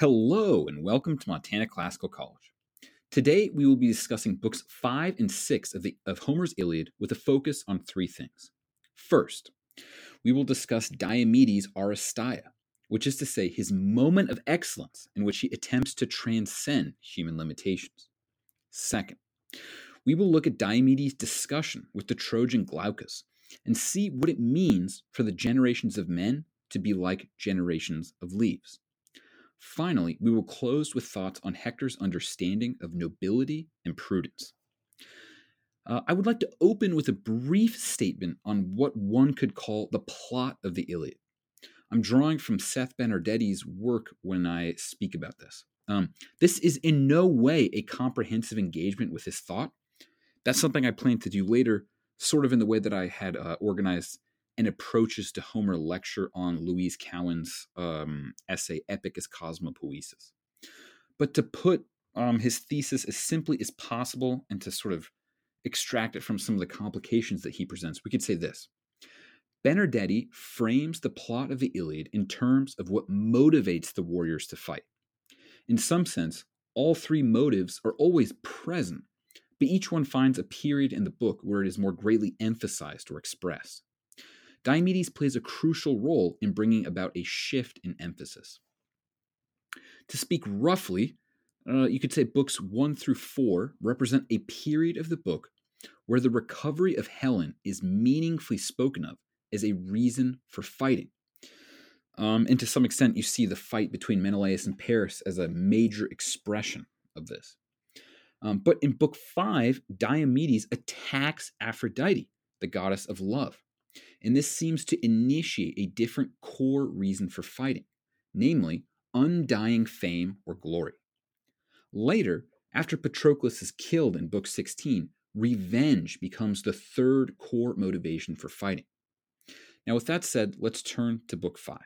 Hello, and welcome to Montana Classical College. Today, we will be discussing books 5 and 6 of, the, of Homer's Iliad with a focus on three things. First, we will discuss Diomedes' Aristeia, which is to say, his moment of excellence in which he attempts to transcend human limitations. Second, we will look at Diomedes' discussion with the Trojan Glaucus and see what it means for the generations of men to be like generations of leaves. Finally, we will close with thoughts on Hector's understanding of nobility and prudence. Uh, I would like to open with a brief statement on what one could call the plot of the Iliad. I'm drawing from Seth Benardete's work when I speak about this. Um, this is in no way a comprehensive engagement with his thought. That's something I plan to do later, sort of in the way that I had uh, organized and approaches to Homer lecture on Louise Cowan's um, essay Epic as Cosmopoesis. But to put um, his thesis as simply as possible and to sort of extract it from some of the complications that he presents, we could say this. Benardete frames the plot of the Iliad in terms of what motivates the warriors to fight. In some sense, all three motives are always present, but each one finds a period in the book where it is more greatly emphasized or expressed. Diomedes plays a crucial role in bringing about a shift in emphasis. To speak roughly, uh, you could say books 1 through 4 represent a period of the book where the recovery of Helen is meaningfully spoken of as a reason for fighting. Um, and to some extent, you see the fight between Menelaus and Paris as a major expression of this. Um, but in book five, Diomedes attacks Aphrodite, the goddess of love and this seems to initiate a different core reason for fighting, namely undying fame or glory. Later, after Patroclus is killed in Book 16, revenge becomes the third core motivation for fighting. Now, with that said, let's turn to Book 5.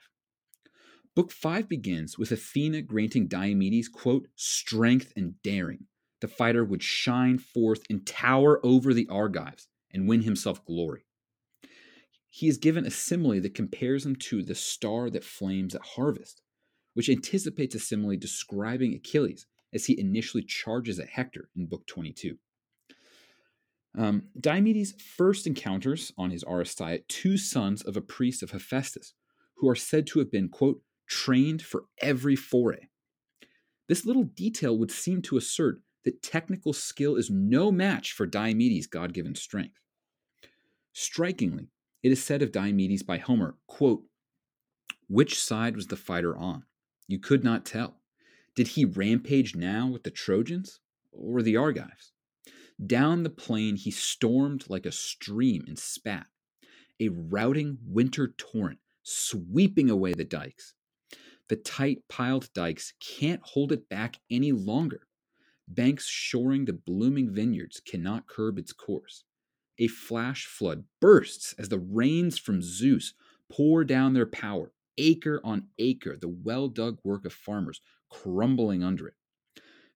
Book 5 begins with Athena granting Diomedes, quote, strength and daring. The fighter would shine forth and tower over the Argives and win himself glory he is given a simile that compares him to the star that flames at harvest, which anticipates a simile describing Achilles as he initially charges at Hector in Book 22. Um, Diomedes first encounters on his Aristeia two sons of a priest of Hephaestus, who are said to have been, quote, trained for every foray. This little detail would seem to assert that technical skill is no match for Diomedes' God given strength. Strikingly, it is said of Diomedes by Homer, quote, Which side was the fighter on? You could not tell. Did he rampage now with the Trojans or the Argives? Down the plain he stormed like a stream and spat, a routing winter torrent sweeping away the dikes. The tight piled dikes can't hold it back any longer. Banks shoring the blooming vineyards cannot curb its course a flash flood bursts as the rains from Zeus pour down their power, acre on acre, the well dug work of farmers crumbling under it.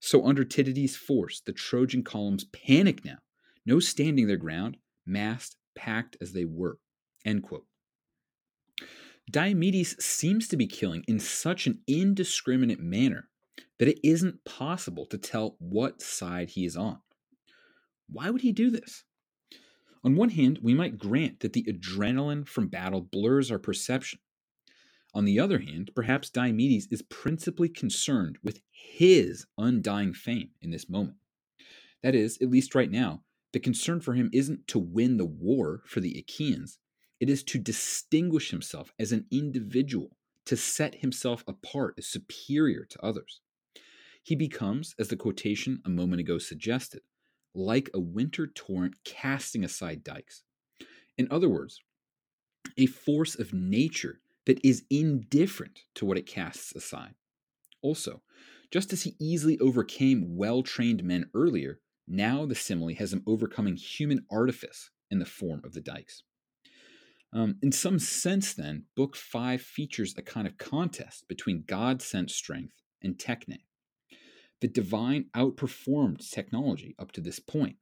So, under Tydides' force, the Trojan columns panic now, no standing their ground, massed, packed as they were. End quote. Diomedes seems to be killing in such an indiscriminate manner that it isn't possible to tell what side he is on. Why would he do this? On one hand, we might grant that the adrenaline from battle blurs our perception. On the other hand, perhaps Diomedes is principally concerned with his undying fame in this moment. That is, at least right now, the concern for him isn't to win the war for the Achaeans, it is to distinguish himself as an individual, to set himself apart as superior to others. He becomes, as the quotation a moment ago suggested, like a winter torrent casting aside dikes. In other words, a force of nature that is indifferent to what it casts aside. Also, just as he easily overcame well trained men earlier, now the simile has him overcoming human artifice in the form of the dikes. Um, in some sense, then, Book 5 features a kind of contest between God sent strength and techne. The divine outperformed technology up to this point.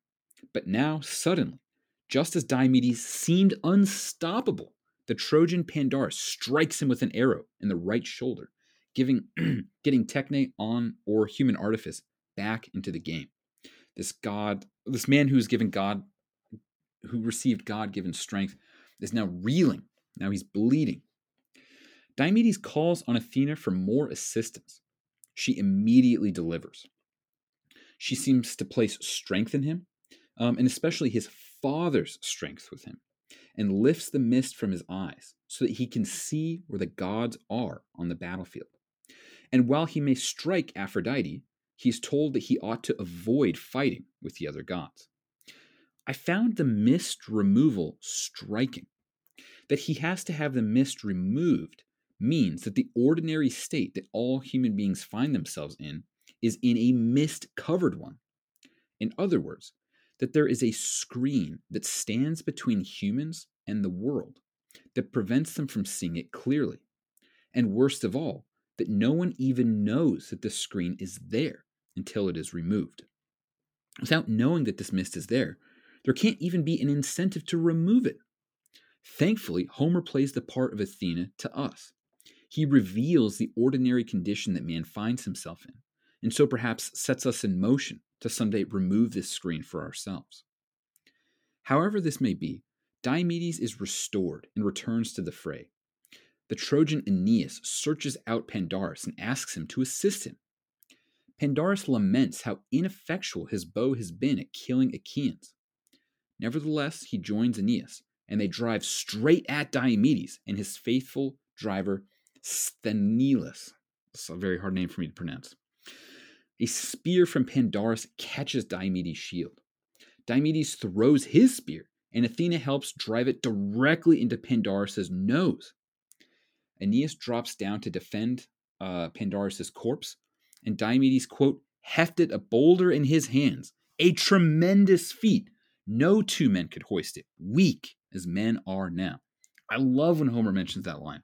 But now, suddenly, just as Diomedes seemed unstoppable, the Trojan Pandarus strikes him with an arrow in the right shoulder, giving getting techne on or human artifice back into the game. This God, this man who's given God, who received God given strength, is now reeling. Now he's bleeding. Diomedes calls on Athena for more assistance. She immediately delivers. She seems to place strength in him, um, and especially his father's strength with him, and lifts the mist from his eyes so that he can see where the gods are on the battlefield. And while he may strike Aphrodite, he's told that he ought to avoid fighting with the other gods. I found the mist removal striking. That he has to have the mist removed means that the ordinary state that all human beings find themselves in is in a mist covered one. In other words, that there is a screen that stands between humans and the world that prevents them from seeing it clearly. And worst of all, that no one even knows that the screen is there until it is removed. Without knowing that this mist is there, there can't even be an incentive to remove it. Thankfully, Homer plays the part of Athena to us. He reveals the ordinary condition that man finds himself in, and so perhaps sets us in motion to someday remove this screen for ourselves. However, this may be, Diomedes is restored and returns to the fray. The Trojan Aeneas searches out Pandarus and asks him to assist him. Pandarus laments how ineffectual his bow has been at killing Achaeans. Nevertheless, he joins Aeneas, and they drive straight at Diomedes and his faithful driver Sthenelus. It's a very hard name for me to pronounce. A spear from Pandarus catches Diomedes' shield. Diomedes throws his spear, and Athena helps drive it directly into Pandarus' nose. Aeneas drops down to defend uh, Pandarus' corpse, and Diomedes, quote, hefted a boulder in his hands, a tremendous feat. No two men could hoist it, weak as men are now. I love when Homer mentions that line.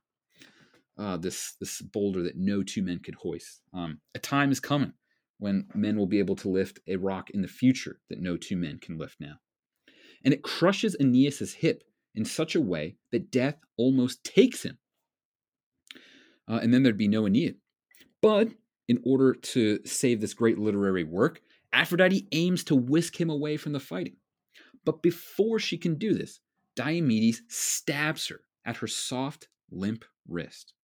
Uh, this this boulder that no two men could hoist. Um, a time is coming when men will be able to lift a rock in the future that no two men can lift now. And it crushes Aeneas' hip in such a way that death almost takes him. Uh, and then there'd be no Aeneid. But in order to save this great literary work, Aphrodite aims to whisk him away from the fighting. But before she can do this, Diomedes stabs her at her soft, limp wrist.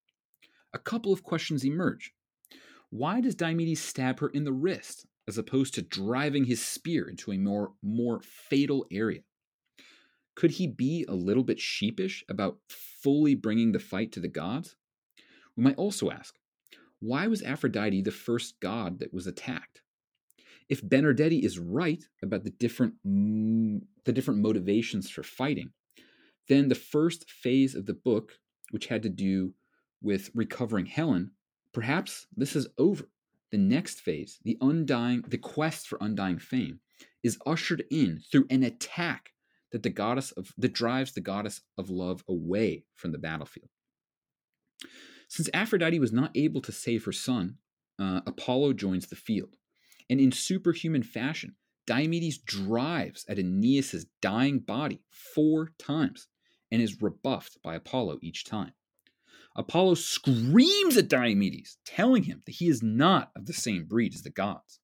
A couple of questions emerge. Why does Diomedes stab her in the wrist as opposed to driving his spear into a more, more fatal area? Could he be a little bit sheepish about fully bringing the fight to the gods? We might also ask why was Aphrodite the first god that was attacked? If Benardete is right about the different, the different motivations for fighting, then the first phase of the book, which had to do with recovering Helen, Perhaps this is over. The next phase, the undying, the quest for undying fame, is ushered in through an attack that the goddess of that drives the goddess of love away from the battlefield. Since Aphrodite was not able to save her son, uh, Apollo joins the field, and in superhuman fashion, Diomedes drives at Aeneas's dying body four times and is rebuffed by Apollo each time. Apollo screams at Diomedes, telling him that he is not of the same breed as the gods.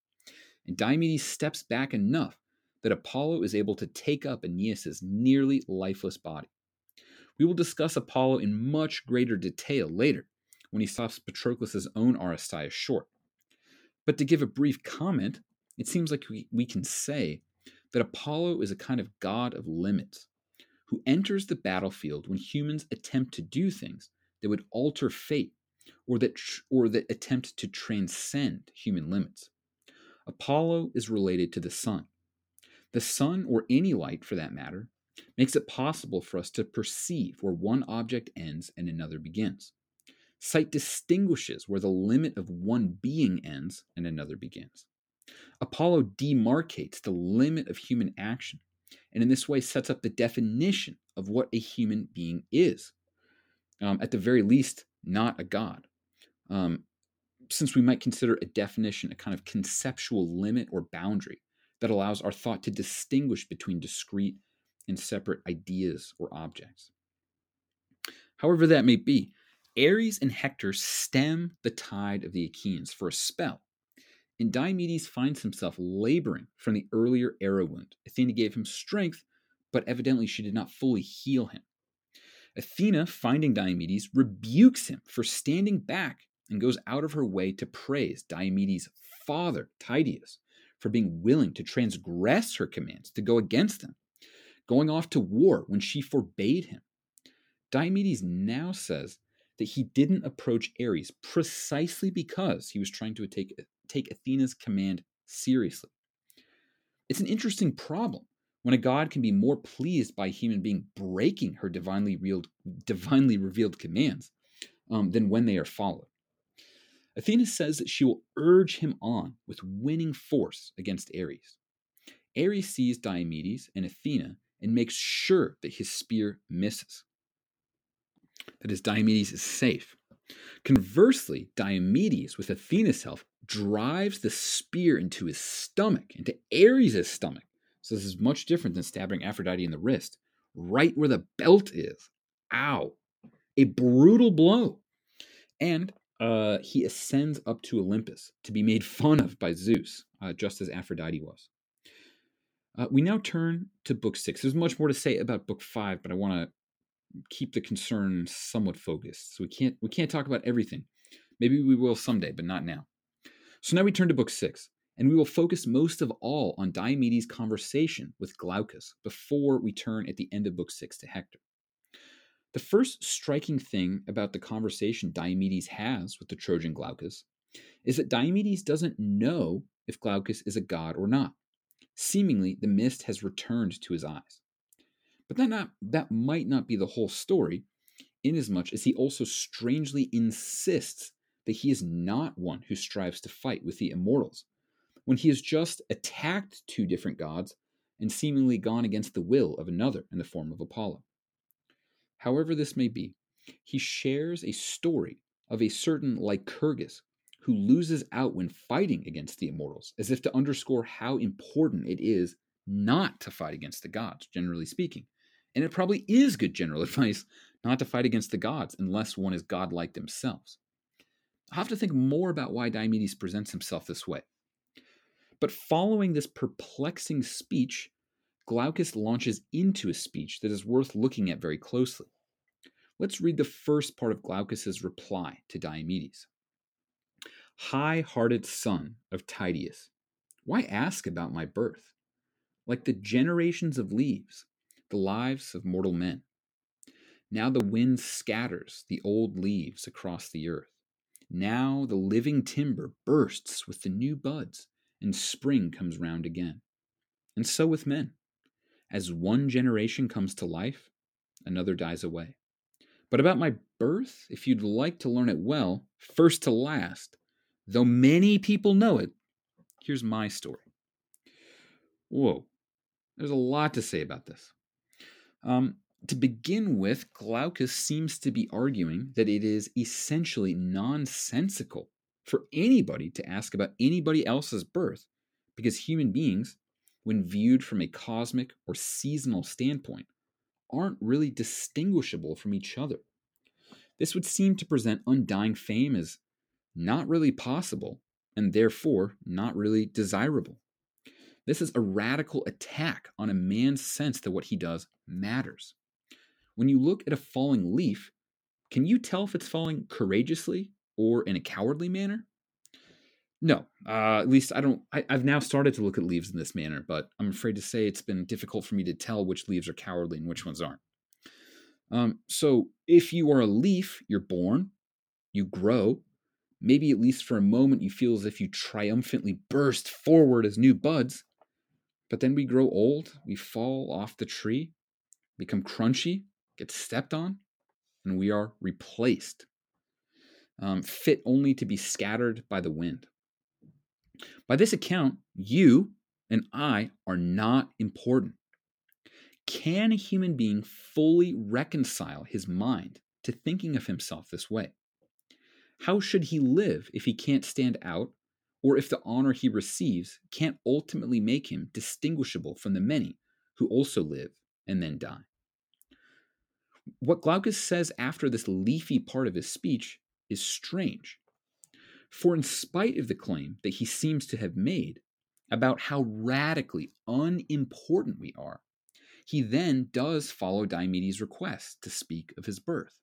And Diomedes steps back enough that Apollo is able to take up Aeneas' nearly lifeless body. We will discuss Apollo in much greater detail later when he stops Patroclus' own Aristeia short. But to give a brief comment, it seems like we, we can say that Apollo is a kind of god of limits who enters the battlefield when humans attempt to do things that would alter fate or that, or that attempt to transcend human limits. Apollo is related to the sun. The sun, or any light for that matter, makes it possible for us to perceive where one object ends and another begins. Sight distinguishes where the limit of one being ends and another begins. Apollo demarcates the limit of human action, and in this way sets up the definition of what a human being is um, at the very least, not a God. Um, since we might consider a definition a kind of conceptual limit or boundary that allows our thought to distinguish between discrete and separate ideas or objects. However, that may be, Ares and Hector stem the tide of the Achaeans for a spell, and Diomedes finds himself laboring from the earlier arrow wound. Athena gave him strength, but evidently she did not fully heal him. Athena, finding Diomedes, rebukes him for standing back and goes out of her way to praise Diomedes' father, Tydeus, for being willing to transgress her commands, to go against them, going off to war when she forbade him. Diomedes now says that he didn't approach Ares precisely because he was trying to take, take Athena's command seriously. It's an interesting problem when a god can be more pleased by a human being breaking her divinely revealed, divinely revealed commands um, than when they are followed. Athena says that she will urge him on with winning force against Ares. Ares sees Diomedes and Athena and makes sure that his spear misses. That is, Diomedes is safe. Conversely, Diomedes, with Athena's help, drives the spear into his stomach, into Ares' stomach. So this is much different than stabbing Aphrodite in the wrist, right where the belt is. Ow. A brutal blow. And uh, he ascends up to Olympus to be made fun of by Zeus, uh, just as Aphrodite was. Uh, we now turn to book six. There's much more to say about book five, but I want to keep the concern somewhat focused. So we can't we can't talk about everything. Maybe we will someday, but not now. So now we turn to book six, and we will focus most of all on Diomedes' conversation with Glaucus before we turn at the end of book six to Hector. The first striking thing about the conversation Diomedes has with the Trojan Glaucus is that Diomedes doesn't know if Glaucus is a god or not. Seemingly, the mist has returned to his eyes. But that, not, that might not be the whole story, inasmuch as he also strangely insists that he is not one who strives to fight with the immortals, when he has just attacked two different gods and seemingly gone against the will of another in the form of Apollo. However, this may be, he shares a story of a certain Lycurgus who loses out when fighting against the immortals, as if to underscore how important it is not to fight against the gods, generally speaking. And it probably is good general advice not to fight against the gods unless one is godlike themselves. I'll have to think more about why Diomedes presents himself this way. But following this perplexing speech, Glaucus launches into a speech that is worth looking at very closely. Let's read the first part of Glaucus's reply to Diomedes. High hearted son of Tydeus, why ask about my birth? Like the generations of leaves, the lives of mortal men. Now the wind scatters the old leaves across the earth. Now the living timber bursts with the new buds, and spring comes round again. And so with men. As one generation comes to life, another dies away. But about my birth, if you'd like to learn it well, first to last, though many people know it, here's my story. Whoa, there's a lot to say about this. Um, to begin with, Glaucus seems to be arguing that it is essentially nonsensical for anybody to ask about anybody else's birth because human beings, when viewed from a cosmic or seasonal standpoint, aren't really distinguishable from each other. This would seem to present undying fame as not really possible and therefore not really desirable. This is a radical attack on a man's sense that what he does matters. When you look at a falling leaf, can you tell if it's falling courageously or in a cowardly manner? No, uh, at least I don't. I, have now started to look at leaves in this manner, but I'm afraid to say it's been difficult for me to tell which leaves are cowardly and which ones aren't. Um, so, if you are a leaf, you're born, you grow. Maybe at least for a moment you feel as if you triumphantly burst forward as new buds. But then we grow old, we fall off the tree, become crunchy, get stepped on, and we are replaced, um, fit only to be scattered by the wind. By this account, you and I are not important. Can a human being fully reconcile his mind to thinking of himself this way? How should he live if he can't stand out, or if the honor he receives can't ultimately make him distinguishable from the many who also live and then die? What Glaucus says after this leafy part of his speech is strange. For in spite of the claim that he seems to have made about how radically unimportant we are, he then does follow Diomedes' request to speak of his birth.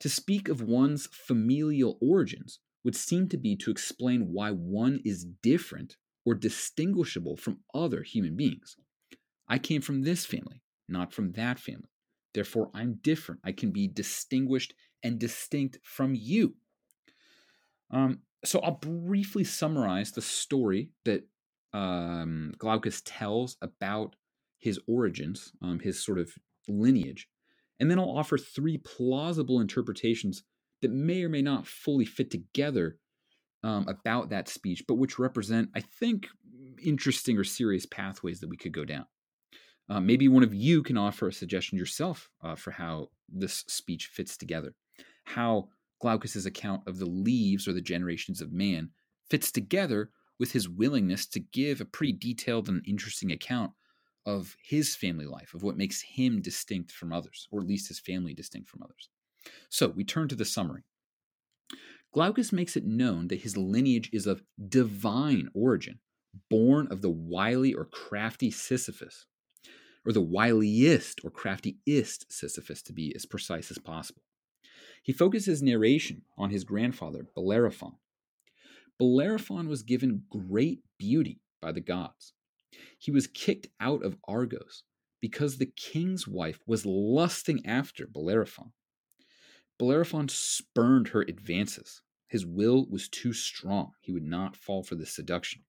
To speak of one's familial origins would seem to be to explain why one is different or distinguishable from other human beings. I came from this family, not from that family. Therefore, I'm different. I can be distinguished and distinct from you. Um, so I'll briefly summarize the story that um, Glaucus tells about his origins, um, his sort of lineage, and then I'll offer three plausible interpretations that may or may not fully fit together um, about that speech, but which represent, I think, interesting or serious pathways that we could go down. Uh, maybe one of you can offer a suggestion yourself uh, for how this speech fits together, how Glaucus's account of the leaves or the generations of man fits together with his willingness to give a pretty detailed and interesting account of his family life, of what makes him distinct from others, or at least his family distinct from others. So we turn to the summary. Glaucus makes it known that his lineage is of divine origin, born of the wily or crafty Sisyphus, or the wiliest or craftiest Sisyphus to be as precise as possible. He focuses narration on his grandfather, Bellerophon. Bellerophon was given great beauty by the gods. He was kicked out of Argos because the king's wife was lusting after Bellerophon. Bellerophon spurned her advances. His will was too strong. He would not fall for this seduction.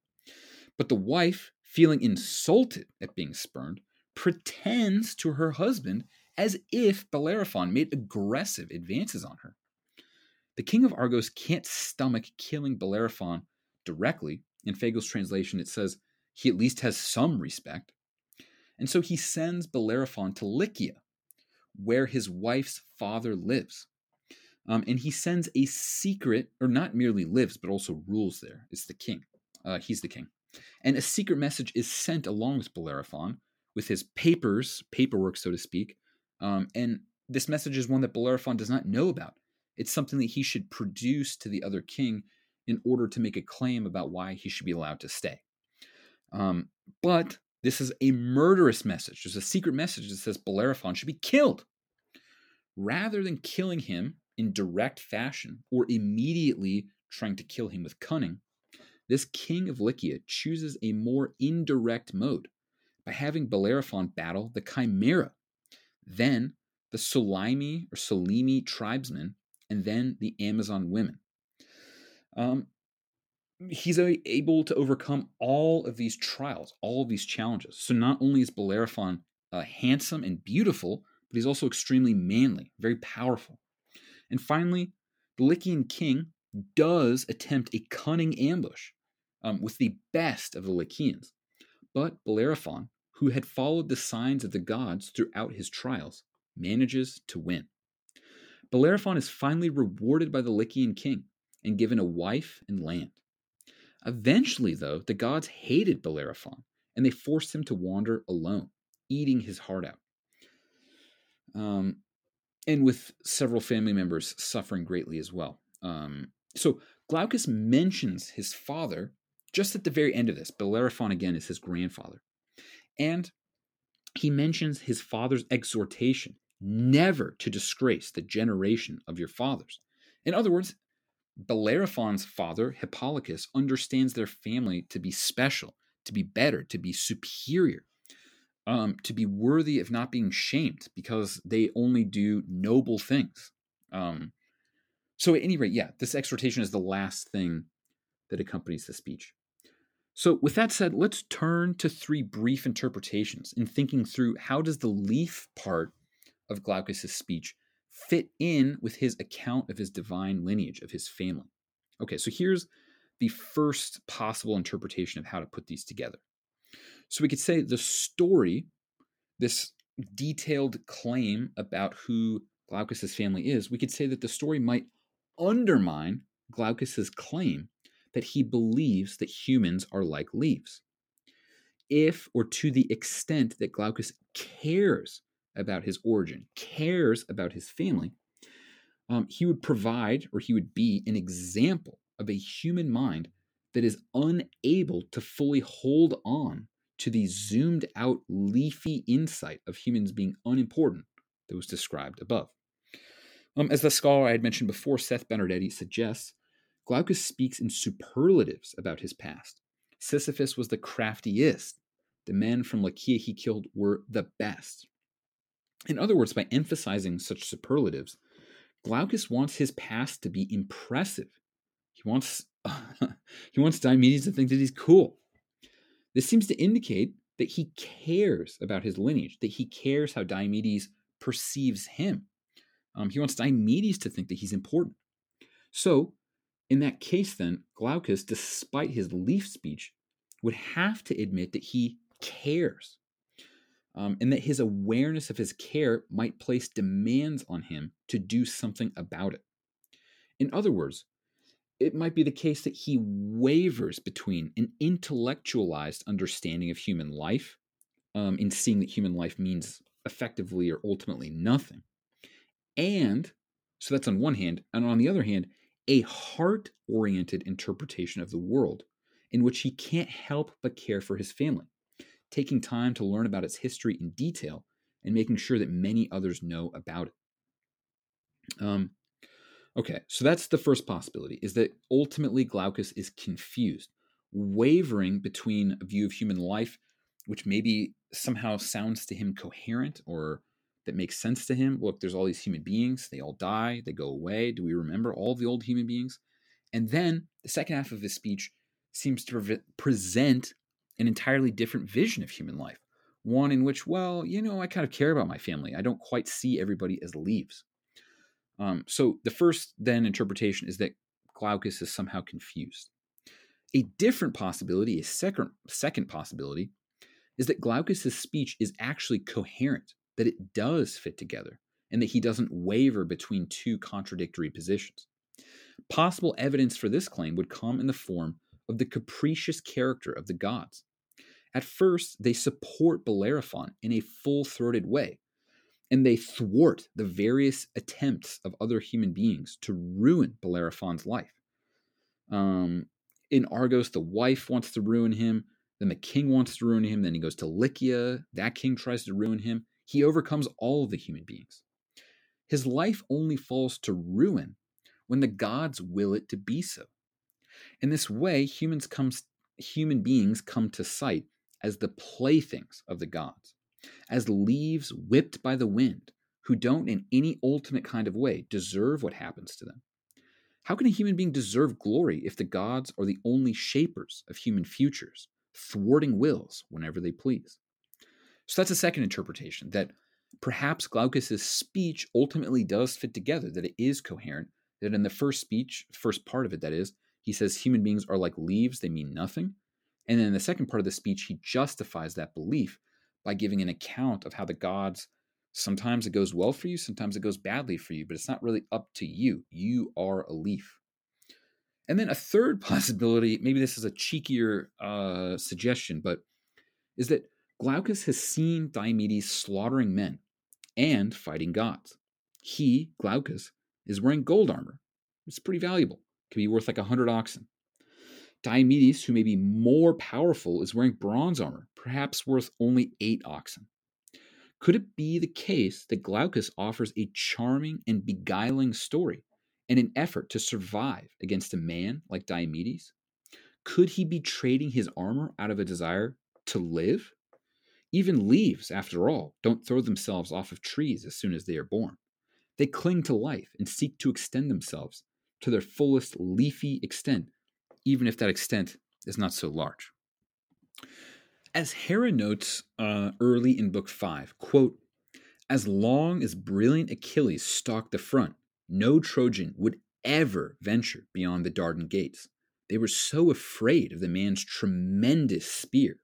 But the wife, feeling insulted at being spurned, pretends to her husband as if Bellerophon made aggressive advances on her. The king of Argos can't stomach killing Bellerophon directly. In Fagles' translation, it says he at least has some respect. And so he sends Bellerophon to Lycia, where his wife's father lives. Um, and he sends a secret, or not merely lives, but also rules there. It's the king. Uh, he's the king. And a secret message is sent along with Bellerophon with his papers, paperwork, so to speak. Um, and this message is one that Bellerophon does not know about. It's something that he should produce to the other king in order to make a claim about why he should be allowed to stay. Um, but this is a murderous message. There's a secret message that says Bellerophon should be killed. Rather than killing him in direct fashion or immediately trying to kill him with cunning, this king of Lycia chooses a more indirect mode by having Bellerophon battle the Chimera, then the Sulimi or Sulimi tribesmen, and then the Amazon women. Um, he's able to overcome all of these trials, all of these challenges. So not only is Bellerophon uh, handsome and beautiful, but he's also extremely manly, very powerful. And finally, the Lycian king does attempt a cunning ambush um, with the best of the Lycians. But Bellerophon, who had followed the signs of the gods throughout his trials, manages to win. Bellerophon is finally rewarded by the Lycian king and given a wife and land. Eventually, though, the gods hated Bellerophon and they forced him to wander alone, eating his heart out. Um, and with several family members suffering greatly as well. Um, so Glaucus mentions his father just at the very end of this. Bellerophon again is his grandfather. And he mentions his father's exhortation never to disgrace the generation of your fathers. In other words, Bellerophon's father, Hippolochus, understands their family to be special, to be better, to be superior, um, to be worthy of not being shamed because they only do noble things. Um, so, at any rate, yeah, this exhortation is the last thing that accompanies the speech. So, with that said, let's turn to three brief interpretations in thinking through how does the leaf part of Glaucus's speech fit in with his account of his divine lineage, of his family. Okay, so here's the first possible interpretation of how to put these together. So we could say the story, this detailed claim about who Glaucus's family is, we could say that the story might undermine Glaucus's claim that he believes that humans are like leaves. If or to the extent that Glaucus cares about his origin, cares about his family, um, he would provide or he would be an example of a human mind that is unable to fully hold on to the zoomed out leafy insight of humans being unimportant that was described above. Um, as the scholar I had mentioned before, Seth Benardete, suggests, Glaucus speaks in superlatives about his past. Sisyphus was the craftiest. The men from Lycia he killed were the best. In other words, by emphasizing such superlatives, Glaucus wants his past to be impressive. He wants he wants Diomedes to think that he's cool. This seems to indicate that he cares about his lineage, that he cares how Diomedes perceives him. Um, he wants Diomedes to think that he's important. So, in that case, then, Glaucus, despite his leaf speech, would have to admit that he cares um, and that his awareness of his care might place demands on him to do something about it. In other words, it might be the case that he wavers between an intellectualized understanding of human life, um, in seeing that human life means effectively or ultimately nothing, and so that's on one hand, and on the other hand, a heart oriented interpretation of the world in which he can't help but care for his family, taking time to learn about its history in detail and making sure that many others know about it. Um, Okay, so that's the first possibility is that ultimately Glaucus is confused, wavering between a view of human life, which maybe somehow sounds to him coherent or that makes sense to him. Look, there's all these human beings, they all die, they go away. Do we remember all the old human beings? And then the second half of his speech seems to pre- present an entirely different vision of human life. One in which, well, you know, I kind of care about my family. I don't quite see everybody as leaves. Um, so the first then interpretation is that Glaucus is somehow confused. A different possibility, a second, second possibility, is that Glaucus's speech is actually coherent, that it does fit together, and that he doesn't waver between two contradictory positions. Possible evidence for this claim would come in the form of the capricious character of the gods. At first, they support Bellerophon in a full throated way, and they thwart the various attempts of other human beings to ruin Bellerophon's life. Um, in Argos, the wife wants to ruin him, then the king wants to ruin him, then he goes to Lycia, that king tries to ruin him. He overcomes all the human beings. His life only falls to ruin when the gods will it to be so. In this way, humans comes, human beings come to sight as the playthings of the gods as leaves whipped by the wind, who don't in any ultimate kind of way deserve what happens to them. How can a human being deserve glory if the gods are the only shapers of human futures, thwarting wills whenever they please? So that's a second interpretation that perhaps Glaucus's speech ultimately does fit together, that it is coherent, that in the first speech, first part of it, that is, he says human beings are like leaves, they mean nothing. And then in the second part of the speech, he justifies that belief by giving an account of how the gods sometimes it goes well for you, sometimes it goes badly for you, but it's not really up to you. You are a leaf. And then a third possibility, maybe this is a cheekier uh, suggestion, but is that Glaucus has seen Diomedes slaughtering men and fighting gods. He, Glaucus, is wearing gold armor. It's pretty valuable. It could be worth like a hundred oxen. Diomedes, who may be more powerful, is wearing bronze armor, perhaps worth only eight oxen. Could it be the case that Glaucus offers a charming and beguiling story in an effort to survive against a man like Diomedes? Could he be trading his armor out of a desire to live? Even leaves, after all, don't throw themselves off of trees as soon as they are born. They cling to life and seek to extend themselves to their fullest leafy extent even if that extent is not so large. As Hera notes uh, early in Book 5, quote, as long as brilliant Achilles stalked the front, no Trojan would ever venture beyond the Dardan gates. They were so afraid of the man's tremendous spear.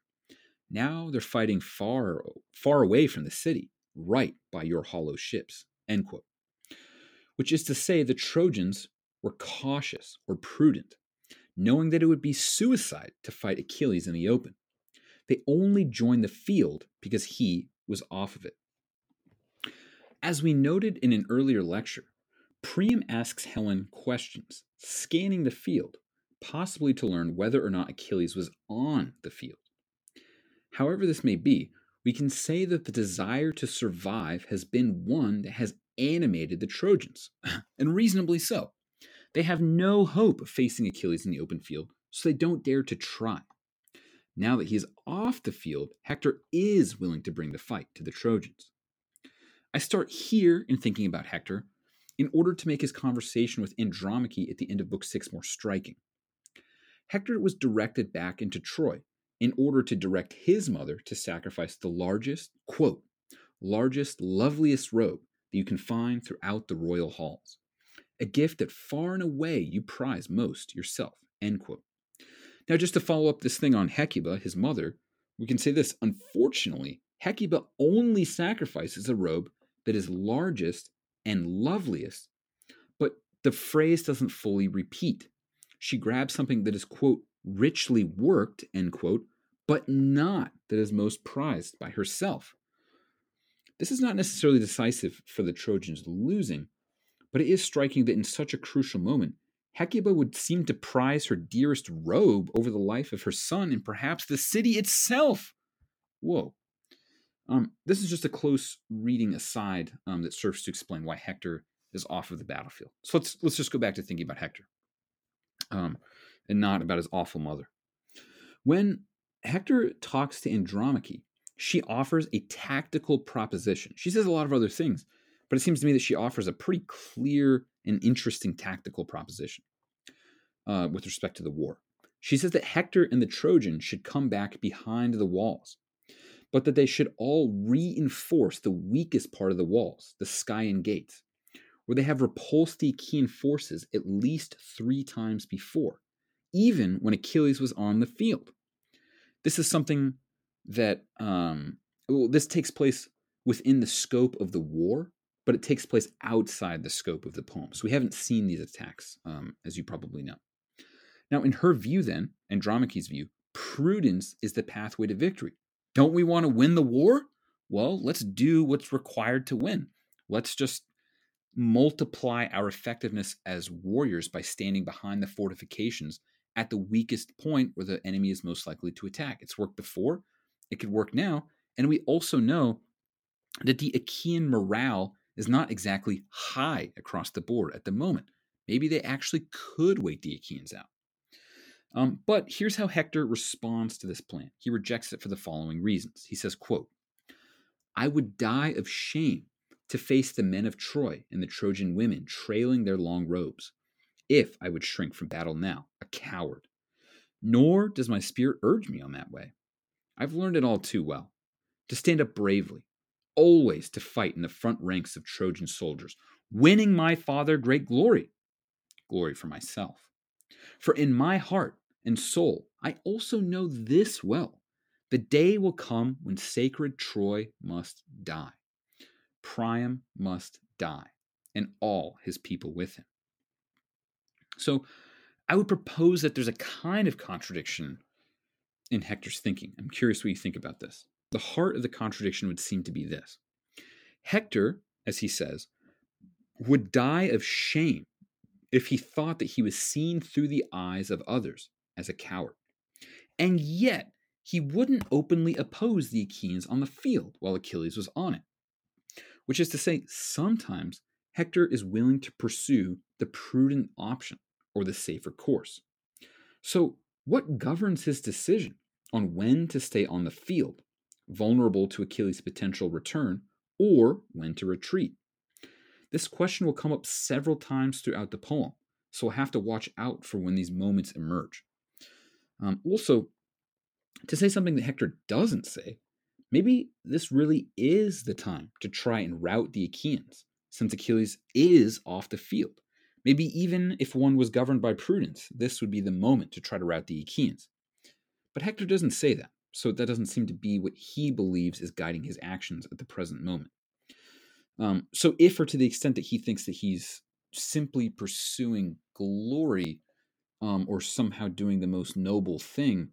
Now they're fighting far, far away from the city, right by your hollow ships. End quote. Which is to say, the Trojans were cautious or prudent knowing that it would be suicide to fight Achilles in the open. They only joined the field because he was off of it. As we noted in an earlier lecture, Priam asks Helen questions, scanning the field, possibly to learn whether or not Achilles was on the field. However, this may be, we can say that the desire to survive has been one that has animated the Trojans, and reasonably so. They have no hope of facing Achilles in the open field, so they don't dare to try. Now that he is off the field, Hector is willing to bring the fight to the Trojans. I start here in thinking about Hector in order to make his conversation with Andromache at the end of Book 6 more striking. Hector was directed back into Troy in order to direct his mother to sacrifice the largest, quote, largest, loveliest robe that you can find throughout the royal halls, a gift that far and away you prize most yourself, end quote. Now, just to follow up this thing on Hecuba, his mother, we can say this. Unfortunately, Hecuba only sacrifices a robe that is largest and loveliest, but the phrase doesn't fully repeat. She grabs something that is, quote, richly worked, end quote, but not that is most prized by herself. This is not necessarily decisive for the Trojans losing, but it is striking that in such a crucial moment, Hecuba would seem to prize her dearest robe over the life of her son and perhaps the city itself. Whoa. Um, this is just a close reading aside um, that serves to explain why Hector is off of the battlefield. So let's let's just go back to thinking about Hector, um, and not about his awful mother. When Hector talks to Andromache, she offers a tactical proposition. She says a lot of other things, but it seems to me that she offers a pretty clear and interesting tactical proposition uh, with respect to the war. She says that Hector and the Trojans should come back behind the walls, but that they should all reinforce the weakest part of the walls, the Scaean gates, where they have repulsed the Achaean forces at least three times before, even when Achilles was on the field. This is something that um, well, this takes place within the scope of the war, but it takes place outside the scope of the poem. So we haven't seen these attacks, um, as you probably know. Now, in her view, then, Andromache's view, prudence is the pathway to victory. Don't we want to win the war? Well, let's do what's required to win. Let's just multiply our effectiveness as warriors by standing behind the fortifications at the weakest point where the enemy is most likely to attack. It's worked before, it could work now. And we also know that the Achaean morale is not exactly high across the board at the moment. Maybe they actually could wait the Achaeans out. Um, but here's how Hector responds to this plan. He rejects it for the following reasons. He says, quote, I would die of shame to face the men of Troy and the Trojan women trailing their long robes, if I would shrink from battle now, coward. Nor does my spirit urge me on that way. I've learned it all too well to stand up bravely, always to fight in the front ranks of Trojan soldiers, winning my father great glory, glory for myself. For in my heart and soul, I also know this well the day will come when sacred Troy must die. Priam must die, and all his people with him. So I would propose that there's a kind of contradiction in Hector's thinking. I'm curious what you think about this. The heart of the contradiction would seem to be this Hector, as he says, would die of shame if he thought that he was seen through the eyes of others as a coward. And yet, he wouldn't openly oppose the Achaeans on the field while Achilles was on it. Which is to say, sometimes Hector is willing to pursue the prudent option or the safer course. So, what governs his decision on when to stay on the field, vulnerable to Achilles' potential return, or when to retreat? This question will come up several times throughout the poem, so we'll have to watch out for when these moments emerge. Um, also, to say something that Hector doesn't say, maybe this really is the time to try and rout the Achaeans, since Achilles is off the field. Maybe even if one was governed by prudence, this would be the moment to try to rout the Achaeans. But Hector doesn't say that, so that doesn't seem to be what he believes is guiding his actions at the present moment. Um, so, if or to the extent that he thinks that he's simply pursuing glory um, or somehow doing the most noble thing,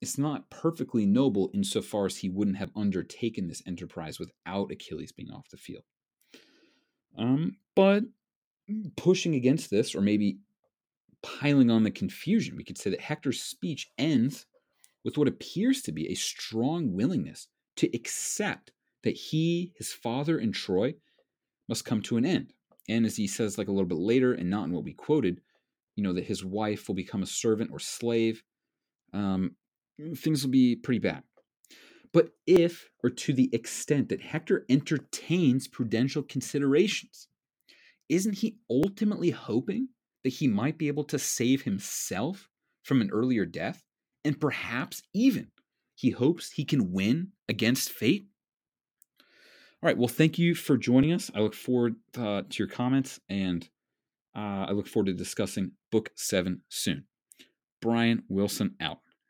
it's not perfectly noble insofar as he wouldn't have undertaken this enterprise without Achilles being off the field. Um, but pushing against this, or maybe piling on the confusion, we could say that Hector's speech ends with what appears to be a strong willingness to accept that he, his father, and Troy must come to an end. And as he says, like a little bit later, and not in what we quoted, you know, that his wife will become a servant or slave. Um, things will be pretty bad. But if, or to the extent that Hector entertains prudential considerations, isn't he ultimately hoping that he might be able to save himself from an earlier death? And perhaps even he hopes he can win against fate? All right. Well, thank you for joining us. I look forward uh, to your comments and uh, I look forward to discussing Book 7 soon. Brian Wilson out.